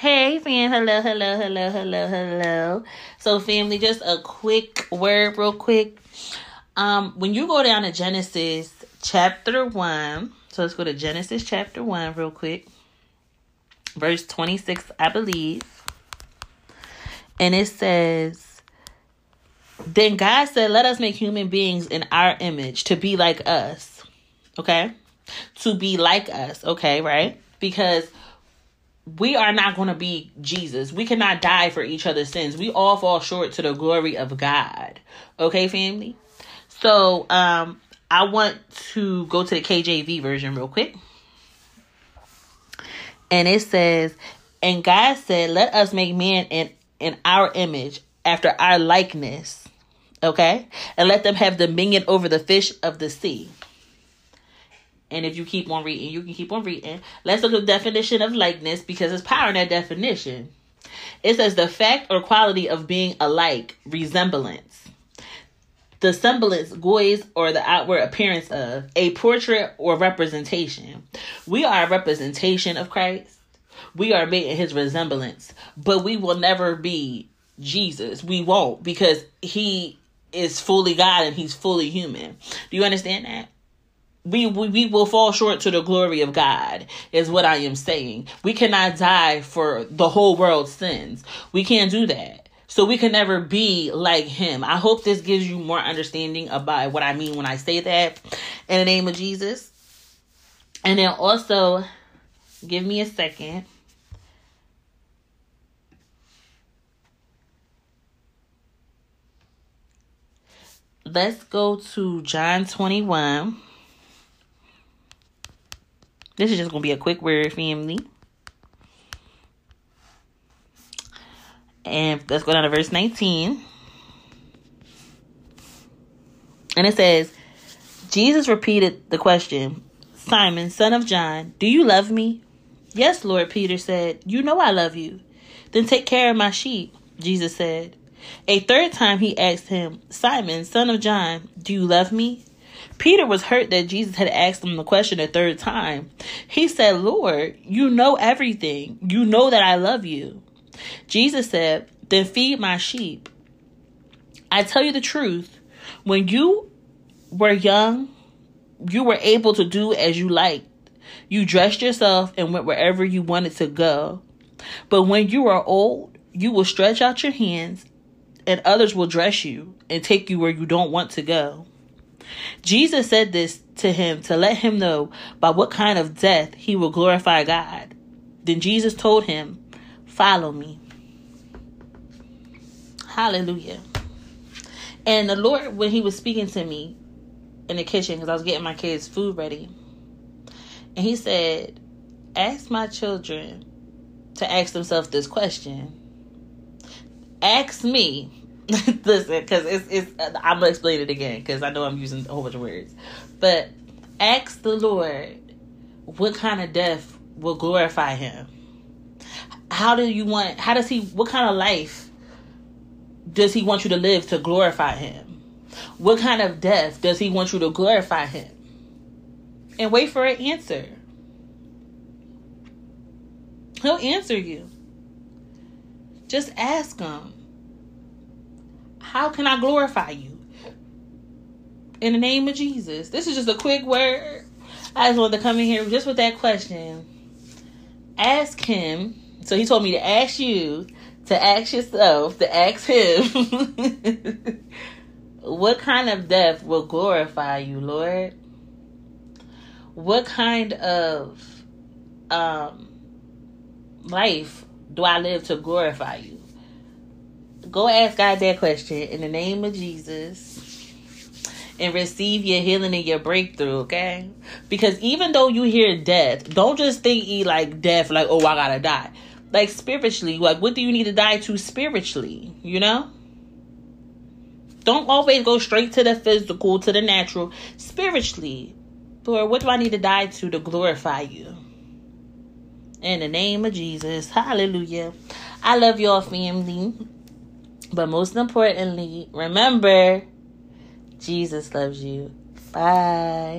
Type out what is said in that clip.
Hey, fam. Hello, hello, hello, hello, hello. So, family, just a quick word, real quick. Um, when you go down to Genesis chapter 1, so let's go to Genesis chapter 1 real quick. Verse 26, I believe. And it says, Then God said, Let us make human beings in our image to be like us. Okay? To be like us. Okay, right? Because we are not going to be Jesus. We cannot die for each other's sins. We all fall short to the glory of God. Okay, family? So, um, I want to go to the KJV version real quick. And it says, And God said, Let us make man in, in our image, after our likeness. Okay? And let them have dominion over the fish of the sea. And if you keep on reading, you can keep on reading. Let's look at the definition of likeness because there's power in that definition. It says the fact or quality of being alike, resemblance. The semblance, guise, or the outward appearance of a portrait or representation. We are a representation of Christ. We are made in his resemblance, but we will never be Jesus. We won't because he is fully God and he's fully human. Do you understand that? We, we we will fall short to the glory of God is what I am saying. We cannot die for the whole world's sins. We can't do that. So we can never be like him. I hope this gives you more understanding about what I mean when I say that in the name of Jesus. And then also give me a second. Let's go to John 21. This is just going to be a quick word, family. And let's go down to verse 19. And it says, Jesus repeated the question, Simon, son of John, do you love me? Yes, Lord, Peter said, You know I love you. Then take care of my sheep, Jesus said. A third time he asked him, Simon, son of John, do you love me? Peter was hurt that Jesus had asked him the question a third time. He said, Lord, you know everything. You know that I love you. Jesus said, Then feed my sheep. I tell you the truth. When you were young, you were able to do as you liked. You dressed yourself and went wherever you wanted to go. But when you are old, you will stretch out your hands, and others will dress you and take you where you don't want to go. Jesus said this to him to let him know by what kind of death he will glorify God. Then Jesus told him, Follow me. Hallelujah. And the Lord, when He was speaking to me in the kitchen, because I was getting my kids' food ready, and He said, Ask my children to ask themselves this question. Ask me listen, because it's it's. I'm gonna explain it again because I know I'm using a whole bunch of words, but ask the Lord what kind of death will glorify Him. How do you want? How does He? What kind of life does He want you to live to glorify Him? What kind of death does He want you to glorify Him? And wait for an answer. He'll answer you. Just ask Him. How can I glorify you? In the name of Jesus. This is just a quick word. I just wanted to come in here just with that question. Ask him. So he told me to ask you, to ask yourself, to ask him. what kind of death will glorify you, Lord? What kind of um, life do I live to glorify you? Go ask God that question in the name of Jesus and receive your healing and your breakthrough, okay? Because even though you hear death, don't just think e like death, like, oh, I gotta die. Like spiritually, like, what do you need to die to spiritually, you know? Don't always go straight to the physical, to the natural. Spiritually, Lord, what do I need to die to to glorify you? In the name of Jesus, hallelujah. I love y'all, family. But most importantly, remember, Jesus loves you. Bye.